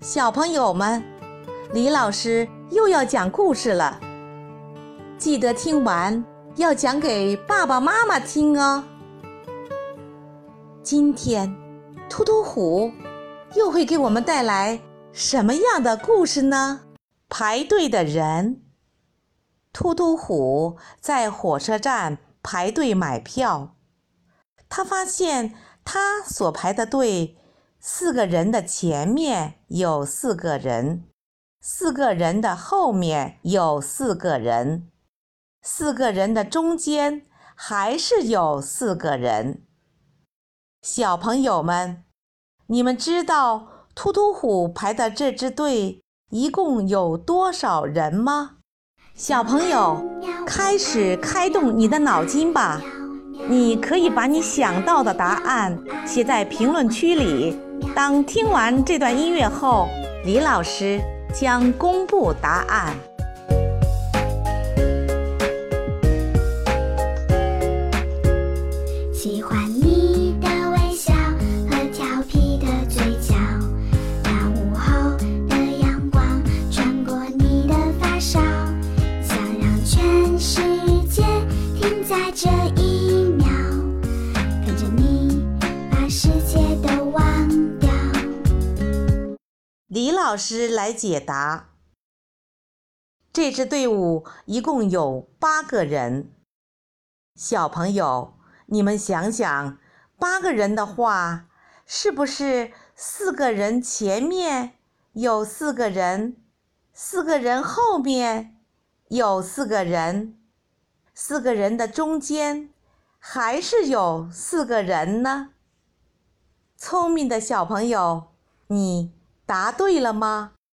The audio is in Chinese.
小朋友们，李老师又要讲故事了，记得听完要讲给爸爸妈妈听哦。今天，突突虎又会给我们带来什么样的故事呢？排队的人，突突虎在火车站排队买票，他发现他所排的队。四个人的前面有四个人，四个人的后面有四个人，四个人的中间还是有四个人。小朋友们，你们知道突突虎排的这支队一共有多少人吗？小朋友，开始开动你的脑筋吧！你可以把你想到的答案写在评论区里。当听完这段音乐后，李老师将公布答案。李老师来解答。这支队伍一共有八个人。小朋友，你们想想，八个人的话，是不是四个人前面有四个人，四个人后面有四个人，四个人的中间还是有四个人呢？聪明的小朋友，你。答对了吗？